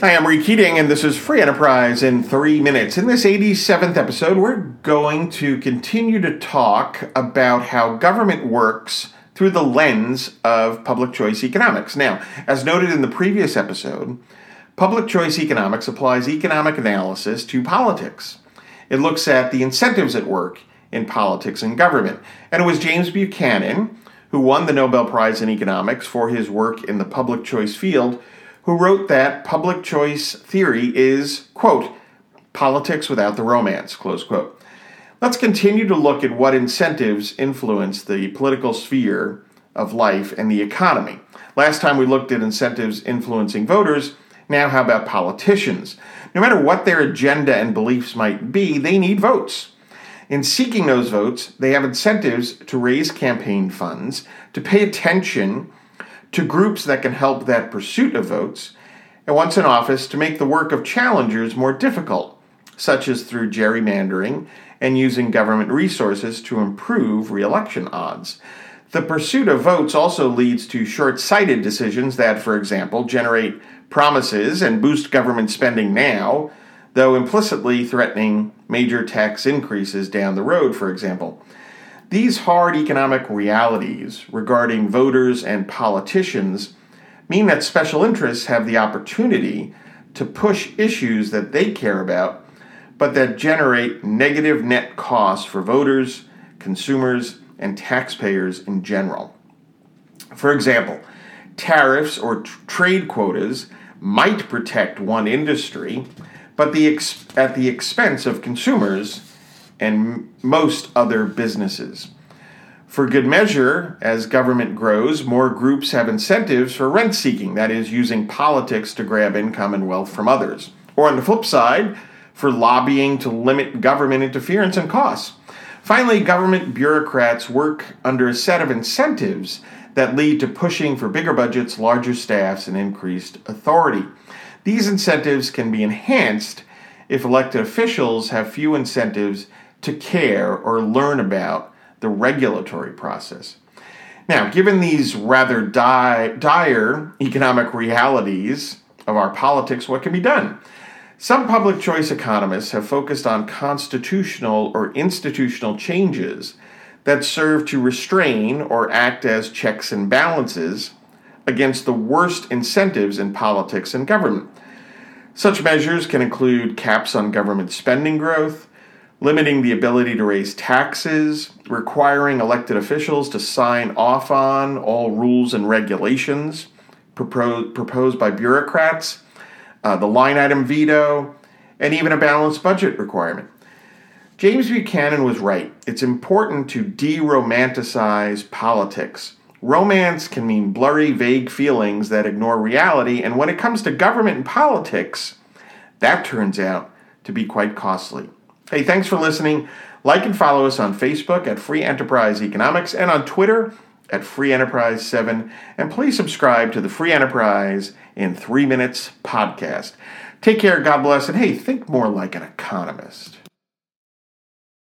Hi, I'm Ray Keating, and this is Free Enterprise in three minutes. In this 87th episode, we're going to continue to talk about how government works through the lens of public choice economics. Now, as noted in the previous episode, public choice economics applies economic analysis to politics. It looks at the incentives at work in politics and government. And it was James Buchanan, who won the Nobel Prize in Economics for his work in the public choice field, who wrote that public choice theory is, quote, politics without the romance, close quote. Let's continue to look at what incentives influence the political sphere of life and the economy. Last time we looked at incentives influencing voters. Now, how about politicians? No matter what their agenda and beliefs might be, they need votes. In seeking those votes, they have incentives to raise campaign funds, to pay attention to groups that can help that pursuit of votes, and once in office, to make the work of challengers more difficult, such as through gerrymandering and using government resources to improve reelection odds. The pursuit of votes also leads to short sighted decisions that, for example, generate promises and boost government spending now, though implicitly threatening major tax increases down the road, for example. These hard economic realities regarding voters and politicians mean that special interests have the opportunity to push issues that they care about, but that generate negative net costs for voters, consumers, and taxpayers in general. For example, tariffs or t- trade quotas might protect one industry, but the ex- at the expense of consumers and most other businesses. For good measure, as government grows, more groups have incentives for rent seeking, that is, using politics to grab income and wealth from others. Or on the flip side, for lobbying to limit government interference and costs. Finally, government bureaucrats work under a set of incentives that lead to pushing for bigger budgets, larger staffs, and increased authority. These incentives can be enhanced if elected officials have few incentives to care or learn about the regulatory process. Now, given these rather di- dire economic realities of our politics, what can be done? Some public choice economists have focused on constitutional or institutional changes that serve to restrain or act as checks and balances against the worst incentives in politics and government. Such measures can include caps on government spending growth, limiting the ability to raise taxes, requiring elected officials to sign off on all rules and regulations proposed by bureaucrats, uh, the line item veto, and even a balanced budget requirement. James Buchanan was right. It's important to de romanticize politics. Romance can mean blurry, vague feelings that ignore reality, and when it comes to government and politics, that turns out to be quite costly. Hey, thanks for listening. Like and follow us on Facebook at Free Enterprise Economics and on Twitter at Free Enterprise 7. And please subscribe to the Free Enterprise in 3 Minutes podcast. Take care, God bless, and hey, think more like an economist.